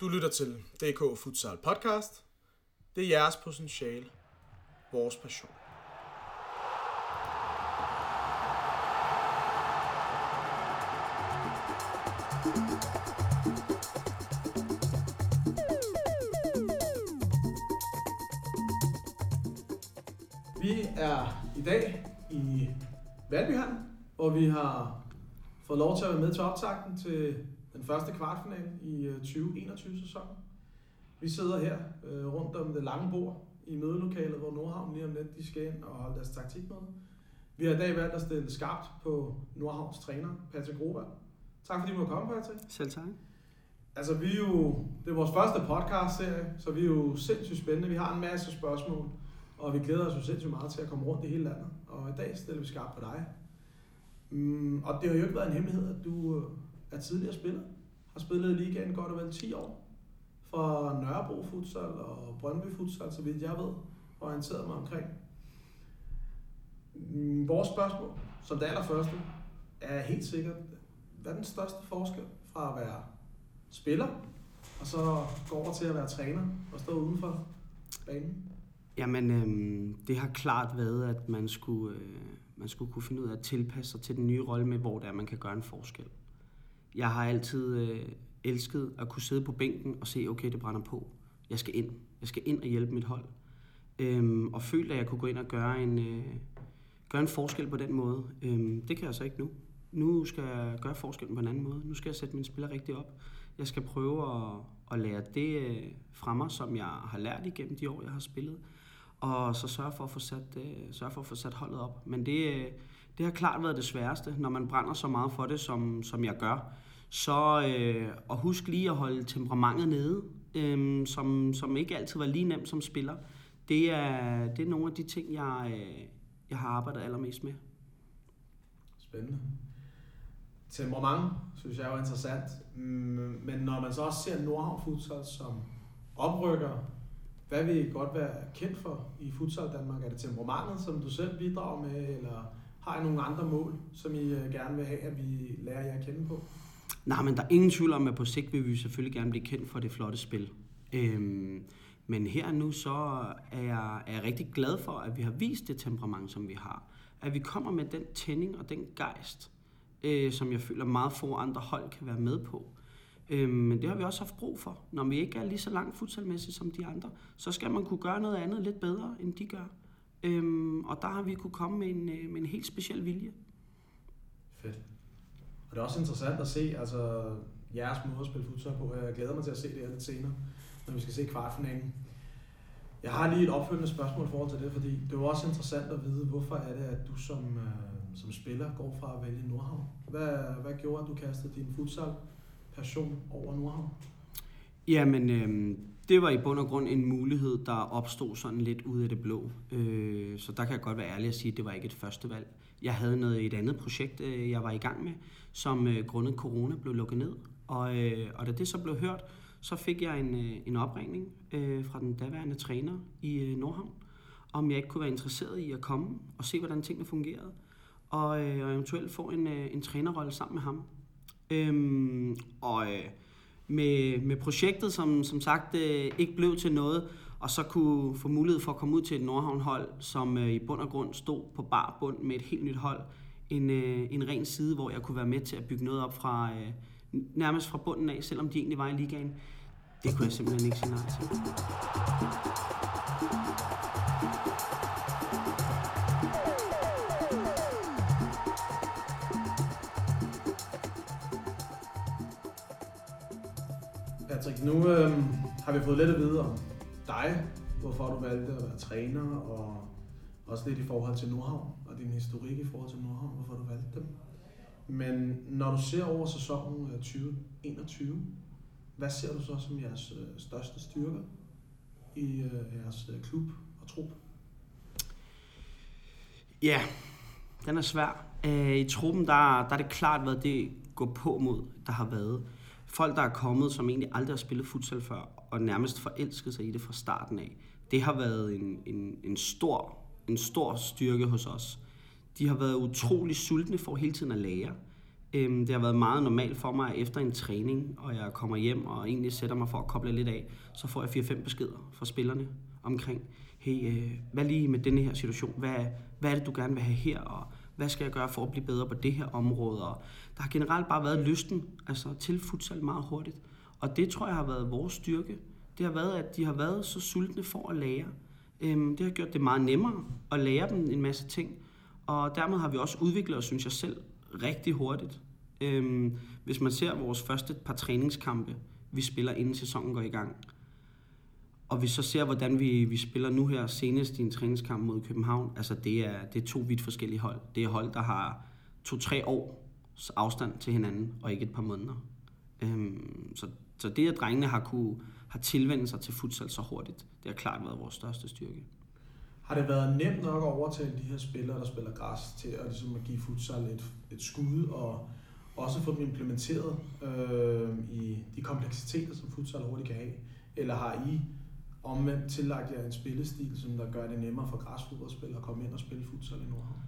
Du lytter til DK Futsal Podcast. Det er jeres potentiale, vores passion. Vi er i dag i Valbyhallen, hvor vi har fået lov til at være med til optakten til den første kvartfinale i 2021-sæsonen. Vi sidder her øh, rundt om det lange bord i mødelokalet, hvor Nordhavn lige om lidt de skal ind og holde deres taktikmøde. Vi har i dag valgt at stille skarpt på Nordhavns træner, Patrick Robert. Tak fordi du måtte komme, Patrick. Selv tak. Altså, vi er jo, det er vores første podcast-serie, så vi er jo sindssygt spændende. Vi har en masse spørgsmål, og vi glæder os jo sindssygt meget til at komme rundt i hele landet. Og i dag stiller vi skarpt på dig. Mm, og det har jo ikke været en hemmelighed, at du øh, er tidligere spiller. Har spillet i ligaen godt og vel 10 år. Fra Nørrebro Futsal og Brøndby Futsal, så vidt jeg ved, og orienteret mig omkring. Mm, vores spørgsmål, som det allerførste, er helt sikkert, hvad er den største forskel fra at være spiller, og så gå over til at være træner og stå uden for banen? Jamen, øh, det har klart været, at man skulle, øh, man skulle kunne finde ud af at tilpasse sig til den nye rolle med, hvor det er, man kan gøre en forskel. Jeg har altid øh, elsket at kunne sidde på bænken og se, okay, det brænder på. Jeg skal ind. Jeg skal ind og hjælpe mit hold. Øhm, og følte, at jeg kunne gå ind og gøre en, øh, gøre en forskel på den måde. Øhm, det kan jeg så ikke nu. Nu skal jeg gøre forskellen på en anden måde. Nu skal jeg sætte mine spillere rigtigt op. Jeg skal prøve at, at lære det øh, fra mig, som jeg har lært igennem de år, jeg har spillet. Og så sørge for at få sat, øh, sørge for at få sat holdet op. Men det, øh, det har klart været det sværeste, når man brænder så meget for det, som, som jeg gør. Så øh, og husk lige at holde temperamentet nede, øh, som, som ikke altid var lige nemt som spiller. Det er, det er nogle af de ting, jeg, øh, jeg har arbejdet allermest med. Spændende. Temperament, synes jeg er interessant. Mm, men når man så også ser Nordhavn Futsal som oprykker, hvad vil I godt være kendt for i Futsal Danmark? Er det temperamentet, som du selv bidrager med, eller har I nogle andre mål, som I øh, gerne vil have, at vi lærer jer at kende på? Nej, men der er ingen tvivl om, at på sigt vil vi selvfølgelig gerne blive kendt for det flotte spil. Øhm, men her og nu så er jeg, er jeg rigtig glad for, at vi har vist det temperament, som vi har. At vi kommer med den tænding og den gejst, øh, som jeg føler meget få andre hold kan være med på. Øhm, men det har vi også haft brug for. Når vi ikke er lige så langt futsalmæssigt som de andre, så skal man kunne gøre noget andet lidt bedre, end de gør. Øhm, og der har vi kunne komme med en, øh, med en helt speciel vilje. Fedt. Og det er også interessant at se altså, jeres måde at spille futsal på. Jeg glæder mig til at se det her lidt senere, når vi skal se kvartfinalen. Jeg har lige et opfølgende spørgsmål i forhold til det, fordi det er jo også interessant at vide, hvorfor er det, at du som, øh, som spiller går fra at vælge Nordhavn. Hvad, hvad gjorde, at du kastede din futsal passion over Nordhavn? Jamen, øh, det var i bund og grund en mulighed, der opstod sådan lidt ud af det blå. Øh, så der kan jeg godt være ærlig at sige, at det var ikke et første valg. Jeg havde noget et andet projekt, øh, jeg var i gang med, som øh, grundet corona blev lukket ned. Og, øh, og da det så blev hørt, så fik jeg en, øh, en opringning øh, fra den daværende træner i øh, Nordhavn, om jeg ikke kunne være interesseret i at komme og se, hvordan tingene fungerede, og, øh, og eventuelt få en, øh, en trænerrolle sammen med ham. Øhm, og øh, med, med projektet, som som sagt øh, ikke blev til noget, og så kunne få mulighed for at komme ud til et Nordhavn-hold, som øh, i bund og grund stod på bar bund med et helt nyt hold. En, øh, en ren side, hvor jeg kunne være med til at bygge noget op fra øh, nærmest fra bunden af, selvom de egentlig var i ligaen. Det kunne jeg simpelthen ikke sige nej til. Patrick, nu øh, har vi fået lidt at vide om dig, hvorfor du valgte at være træner, og også lidt i forhold til Nordhavn, og din historik i forhold til Nordhavn, hvorfor du valgte dem. Men når du ser over sæsonen øh, 2021, hvad ser du så som jeres øh, største styrker i øh, jeres klub og trup? Ja, den er svær. I truppen, der, der er det klart været det gå på mod, der har været. Folk, der er kommet, som egentlig aldrig har spillet futsal før, og nærmest forelsket sig i det fra starten af. Det har været en, en, en, stor, en stor styrke hos os. De har været utrolig sultne for hele tiden at lære. Øhm, det har været meget normalt for mig, at efter en træning, og jeg kommer hjem og egentlig sætter mig for at koble lidt af, så får jeg 4-5 beskeder fra spillerne omkring, hey, øh, hvad lige med denne her situation? Hvad, hvad er det, du gerne vil have her? Og hvad skal jeg gøre for at blive bedre på det her område? Og der har generelt bare været lysten altså, til futsal meget hurtigt. Og det tror jeg har været vores styrke. Det har været, at de har været så sultne for at lære. Øhm, det har gjort det meget nemmere at lære dem en masse ting. Og dermed har vi også udviklet os, synes jeg selv, rigtig hurtigt. Øhm, hvis man ser vores første par træningskampe, vi spiller inden sæsonen går i gang, og vi så ser, hvordan vi, vi spiller nu her senest i en træningskamp mod København, altså det er, det er to vidt forskellige hold. Det er hold, der har to-tre års afstand til hinanden, og ikke et par måneder. Øhm, så, så det, at drengene har, kunne, har tilvendt sig til futsal så hurtigt, det har klart været vores største styrke. Har det været nemt nok at overtale de her spillere, der spiller græs, til at, ligesom at give futsal et, et skud, og også få dem implementeret øh, i de kompleksiteter, som futsal hurtigt kan have? Eller har I omvendt tillagt jer en spillestil, som der gør det nemmere for græsfodboldspillere at komme ind og spille futsal i Nordhavn?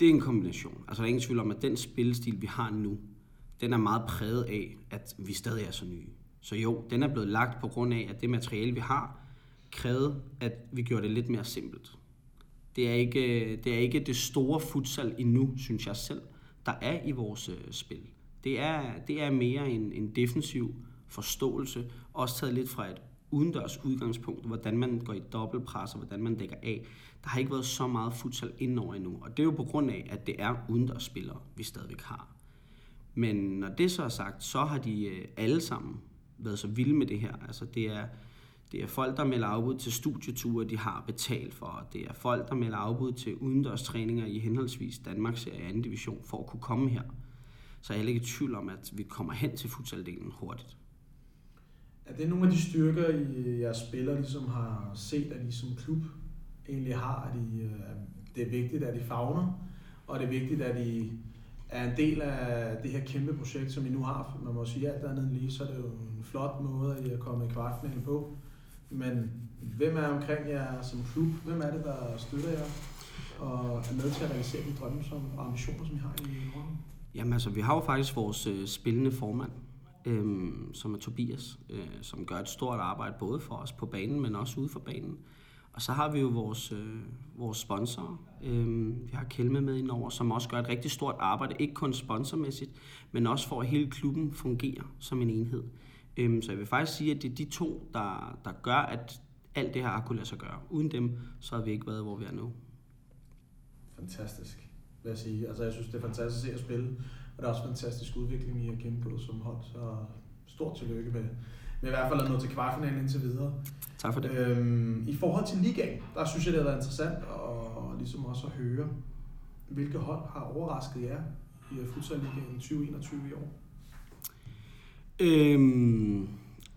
Det er en kombination. Altså der er ingen tvivl om, at den spillestil, vi har nu, den er meget præget af, at vi stadig er så nye. Så jo, den er blevet lagt på grund af, at det materiale, vi har, krævede, at vi gjorde det lidt mere simpelt. Det er ikke det, er ikke det store futsal endnu, synes jeg selv, der er i vores øh, spil. Det er, det er mere en, en defensiv forståelse, også taget lidt fra et udendørs udgangspunkt, hvordan man går i dobbeltpres og hvordan man dækker af. Der har ikke været så meget futsal indover endnu, og det er jo på grund af, at det er udendørs spillere, vi stadigvæk har. Men når det så er sagt, så har de øh, alle sammen været så vilde med det her. Altså det er, det er folk, der melder afbud til studieture, de har betalt for. Det er folk, der melder afbud til udendørs træninger i henholdsvis Danmarks serie 2. division for at kunne komme her. Så jeg er ikke i tvivl om, at vi kommer hen til futsaldelen hurtigt. Er det nogle af de styrker, I jeres spillere ligesom har set, at I som klub egentlig har, at I, øh, det er vigtigt, at I fagner, og det er vigtigt, at I er en del af det her kæmpe projekt, som I nu har. Man må sige, at der er lige, så er det jo en flot måde, at I er kommet i kvartfinalen på. Men hvem er omkring jer som klub? Hvem er det, der støtter jer og er med til at realisere de drømme som, og ambitioner, som I har i Norden? Jamen altså, vi har jo faktisk vores øh, spillende formand, øh, som er Tobias, øh, som gør et stort arbejde både for os på banen, men også ude for banen. Og så har vi jo vores, øh, vores sponsorer. Øh, vi har Kelme med indover, som også gør et rigtig stort arbejde, ikke kun sponsormæssigt, men også for at hele klubben fungerer som en enhed. Øh, så jeg vil faktisk sige, at det er de to, der, der gør, at alt det her har kunnet lade sig gøre. Uden dem, så har vi ikke været, hvor vi er nu. Fantastisk, vil jeg sige. Altså, jeg synes, det er fantastisk at se at spille, og det er også fantastisk udvikling, I har gennemgået som hold, så stort tillykke med, med i hvert fald at nå til kvartfinalen indtil videre. Tak for det. Øhm, I forhold til ligaen, der synes jeg, det har været interessant at, ligesom også at høre, hvilke hold har overrasket jer i Futsal Ligaen 2021 i år? Øhm,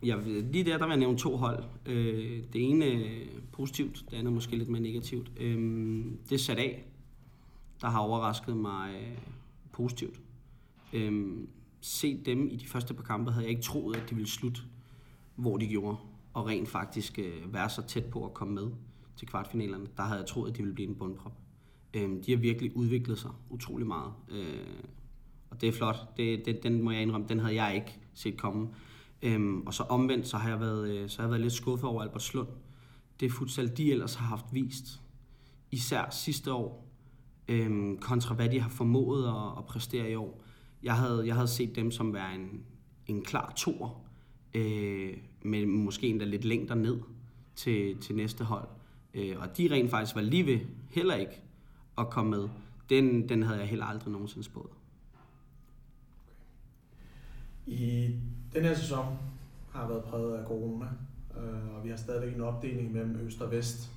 ja, lige der, der vil jeg nævne to hold. Øh, det ene øh, positivt, det andet måske lidt mere negativt. Øhm, det er sat af, der har overrasket mig øh, positivt. Øhm, se dem i de første par kampe, havde jeg ikke troet, at de ville slutte, hvor de gjorde. Og rent faktisk øh, være så tæt på at komme med til kvartfinalerne. Der havde jeg troet, at de ville blive en bundprop. Øhm, de har virkelig udviklet sig utrolig meget. Øh, og det er flot. Det, det, den må jeg indrømme, den havde jeg ikke set komme. Øhm, og så omvendt, så har jeg været, øh, så har jeg været lidt skuffet over Albertslund. Det futsal, de ellers har haft vist, især sidste år, øhm, kontra hvad de har formået at, at præstere i år. Jeg havde, jeg havde set dem som være en, en klar toer, øh, med måske endda lidt længder ned til, til næste hold. Øh, og de rent faktisk var lige ved heller ikke at komme med. Den, den havde jeg heller aldrig nogensinde spået. I den her sæson har været præget af corona, øh, og vi har stadigvæk en opdeling mellem øst og vest.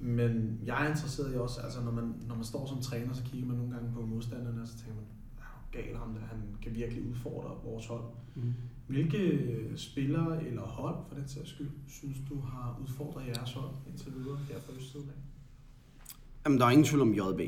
Men jeg er interesseret i også, altså når man, når man står som træner, så kigger man nogle gange på modstanderne, og så tænker man, gal ham der, han kan virkelig udfordre vores hold. Mm. Hvilke spillere eller hold, for den sags skyld, synes du har udfordret jeres hold indtil videre her fra Østsiden af? Jamen, der er ingen tvivl om JB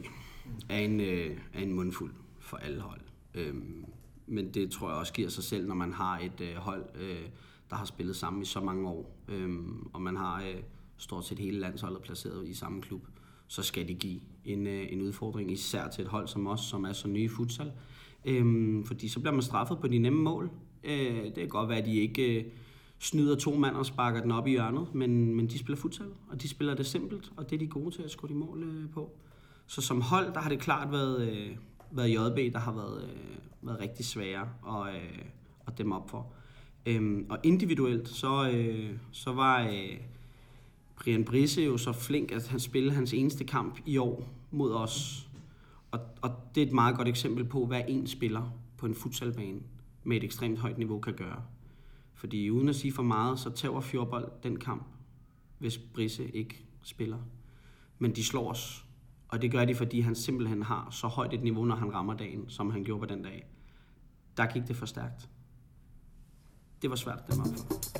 mm. er, en, øh, er en mundfuld for alle hold. Øhm, men det tror jeg også giver sig selv, når man har et øh, hold, øh, der har spillet sammen i så mange år, øh, og man har øh, stort set hele landsholdet placeret i samme klub, så skal det give en, øh, en udfordring, især til et hold som os, som er så nye i futsal. Øh, fordi så bliver man straffet på de nemme mål. Øh, det kan godt være, at de ikke øh, snyder to mand og sparker den op i hjørnet, men, men de spiller futsal, og de spiller det simpelt, og det er de gode til at score de mål øh, på. Så som hold, der har det klart været, øh, været JB, der har været, øh, været rigtig svære at, øh, at dem op for. Øhm, og individuelt, så, øh, så var øh, Brian Brisse jo så flink, at han spillede hans eneste kamp i år mod os. Og, og det er et meget godt eksempel på, hvad en spiller på en futsalbane med et ekstremt højt niveau kan gøre. Fordi uden at sige for meget, så tager Fjordbold den kamp, hvis Brisse ikke spiller. Men de slår os. Og det gør de, fordi han simpelthen har så højt et niveau, når han rammer dagen, som han gjorde på den dag. Der gik det for stærkt. Det var svært at dem op for.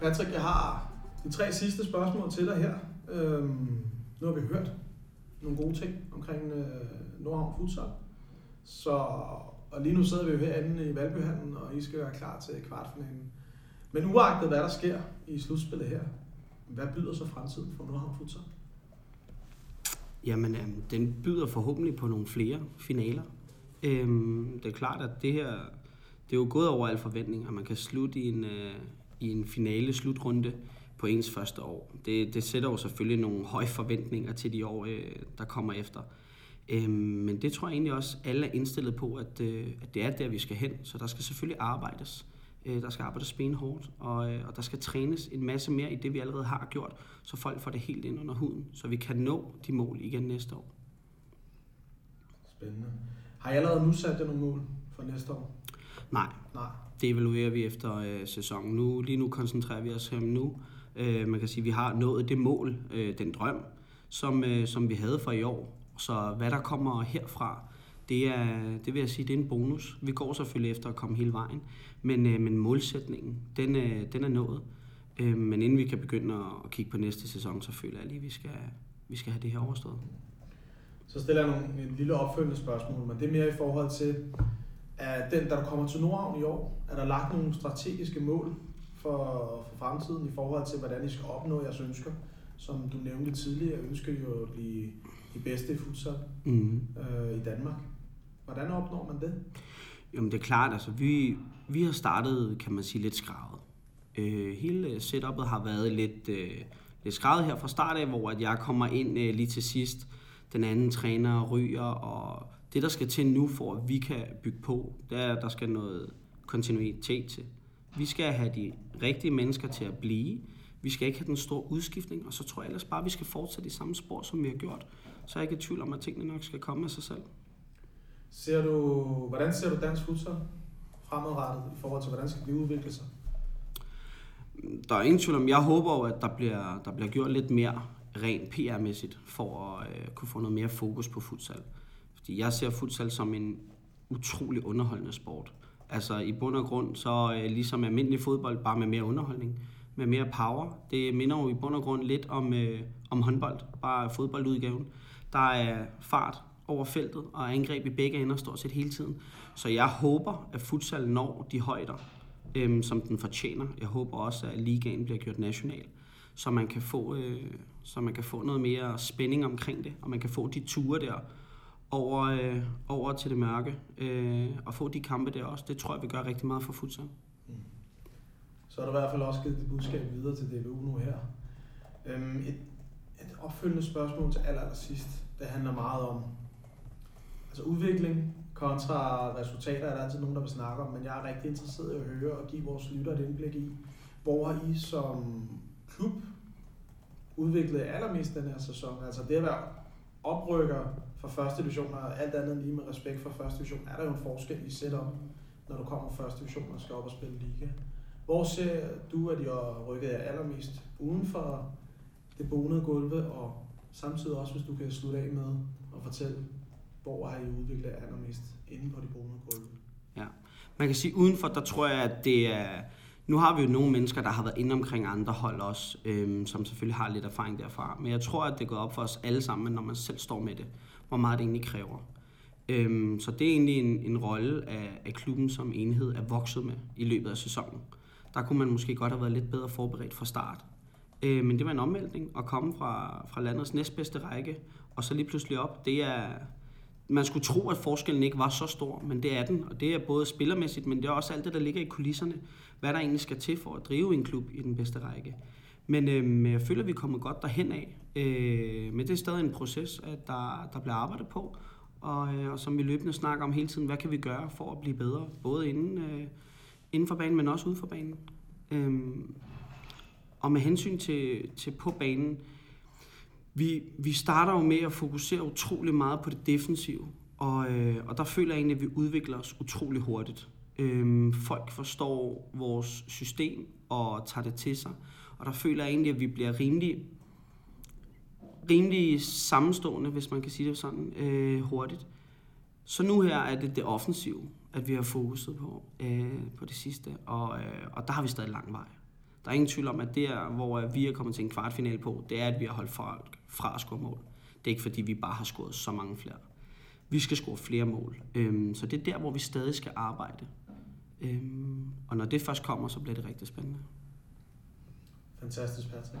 Patrick, jeg har de tre sidste spørgsmål til dig her. Øhm, nu har vi hørt nogle gode ting omkring øh, Nordhavn Futsal. Så, og lige nu sidder vi jo herinde i Valbyhallen, og I skal være klar til kvartfinalen. Men uagtet hvad der sker i slutspillet her, hvad byder så fremtiden for Nordhavn Futsal? Jamen, øhm, den byder forhåbentlig på nogle flere finaler. Øhm, det er klart, at det her, det er jo gået over al forventning, at man kan slutte i en, øh, i en finale slutrunde på ens første år. Det, det sætter jo selvfølgelig nogle høje forventninger til de år, øh, der kommer efter. Øhm, men det tror jeg egentlig også, alle er indstillet på, at, øh, at det er der, vi skal hen. Så der skal selvfølgelig arbejdes. Øh, der skal arbejdes benhårdt, og, øh, og der skal trænes en masse mere i det, vi allerede har gjort, så folk får det helt ind under huden, så vi kan nå de mål igen næste år. Spændende. Har I allerede nu sat jer nogle mål for næste år? Nej, Nej. det evaluerer vi efter øh, sæsonen. Nu, lige nu koncentrerer vi os her nu. Øh, man kan sige, at vi har nået det mål, øh, den drøm, som, øh, som vi havde for i år. Så hvad der kommer herfra, det, er, det vil jeg sige, det er en bonus. Vi går selvfølgelig efter at komme hele vejen, men, øh, men målsætningen, den, øh, den er nået. Øh, men inden vi kan begynde at, kigge på næste sæson, så føler jeg lige, at vi skal, vi skal have det her overstået. Så stiller jeg nogle, et lille opfølgende spørgsmål, men det er mere i forhold til, at den, der kommer til Nordhavn i år, er der lagt nogle strategiske mål for, for fremtiden i forhold til, hvordan I skal opnå jeres ønsker? Som du nævnte tidligere, ønsker I jo at blive de bedste i futsal Mm. øh, i Danmark. Hvordan opnår man det? Jamen det er klart, altså vi, vi har startet, kan man sige, lidt skravet. Øh, hele setupet har været lidt, øh, lidt skravet her fra start af, hvor at jeg kommer ind øh, lige til sidst. Den anden træner ryger, og det der skal til nu, for at vi kan bygge på, det er, at der skal noget kontinuitet til. Vi skal have de rigtige mennesker til at blive. Vi skal ikke have den store udskiftning, og så tror jeg ellers bare, at vi skal fortsætte i samme spor, som vi har gjort. Så er jeg ikke i tvivl om, at tingene nok skal komme af sig selv. Ser du, hvordan ser du dansk futsal fremadrettet i forhold til, hvordan skal det udvikle sig? Der er ingen tvivl om, jeg håber jo, at der bliver, der bliver gjort lidt mere rent PR-mæssigt, for at øh, kunne få noget mere fokus på futsal. Fordi jeg ser futsal som en utrolig underholdende sport. Altså i bund og grund, så øh, ligesom almindelig fodbold, bare med mere underholdning, med mere power. Det minder jo i bund og grund lidt om, øh, om håndbold, bare fodboldudgaven. Der er fart over feltet og angreb i begge ender stort set hele tiden. Så jeg håber, at futsal når de højder, øh, som den fortjener. Jeg håber også, at ligaen bliver gjort national, så man kan få, øh, så man kan få noget mere spænding omkring det, og man kan få de ture der over, øh, over til det mørke, øh, og få de kampe der også. Det tror jeg vil gøre rigtig meget for futsal. Mm. Så er der i hvert fald også givet det budskab videre til DBU nu her. Øhm, et, et opfølgende spørgsmål til aller, aller sidst. Det handler meget om altså udvikling kontra resultater, er der altid nogen, der vil snakke om, men jeg er rigtig interesseret i at høre og give vores lytter et indblik i, hvor har I som klub udviklet allermest den her sæson? Altså det at være oprykker fra første division, og alt andet lige med respekt for første division, er der jo en forskel i setup, når du kommer fra første division og skal op og spille liga. Hvor ser du, at jeg rykket jer allermest uden for det bonede gulve, og samtidig også, hvis du kan slutte af med at fortælle, hvor har I udviklet jer allermest inde på det bonede gulve? Man kan sige, udenfor, der tror jeg, at det er... Nu har vi jo nogle mennesker, der har været inde omkring andre hold også, øhm, som selvfølgelig har lidt erfaring derfra. Men jeg tror, at det går op for os alle sammen, når man selv står med det. hvor meget det egentlig kræver. Øhm, så det er egentlig en, en rolle af, af klubben som enhed er vokset med i løbet af sæsonen. Der kunne man måske godt have været lidt bedre forberedt fra start. Øh, men det var en omvæltning at komme fra, fra landets næstbedste række, og så lige pludselig op. Det er, man skulle tro, at forskellen ikke var så stor, men det er den. Og det er både spillermæssigt, men det er også alt det, der ligger i kulisserne. Hvad der egentlig skal til for at drive en klub i den bedste række. Men øh, jeg føler, at vi er kommet godt derhen af. Øh, men det er stadig en proces, at der, der bliver arbejdet på. Og, øh, og som vi løbende snakker om hele tiden, hvad kan vi gøre for at blive bedre? Både inden, øh, inden for banen, men også uden for banen. Øh, og med hensyn til, til på banen, vi, vi starter jo med at fokusere utrolig meget på det defensive. Og, øh, og der føler jeg egentlig, at vi udvikler os utrolig hurtigt. Øhm, folk forstår vores system og tager det til sig. Og der føler jeg egentlig, at vi bliver rimelig, rimelig sammenstående, hvis man kan sige det sådan, øh, hurtigt. Så nu her er det det offensive, at vi har fokuset på, øh, på det sidste. Og, øh, og der har vi stadig lang vej. Der er ingen tvivl om, at der, hvor vi er kommet til en kvartfinale på, det er, at vi har holdt fra, fra at score mål. Det er ikke, fordi vi bare har scoret så mange flere. Vi skal score flere mål. Øhm, så det er der, hvor vi stadig skal arbejde. Øhm, og når det først kommer, så bliver det rigtig spændende. Fantastisk, Patrick.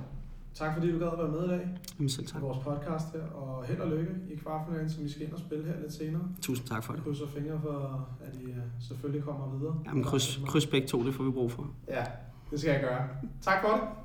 Tak fordi du gad at være med i dag Jamen selv tak. vores podcast her, og held og lykke i kvartfinalen, som vi skal ind og spille her lidt senere. Tusind tak for det. krydser fingre for, at I øh, selvfølgelig kommer videre. Jamen kryds, kryds begge to, det får vi brug for. Ja, det skal jeg gøre. Tak for det.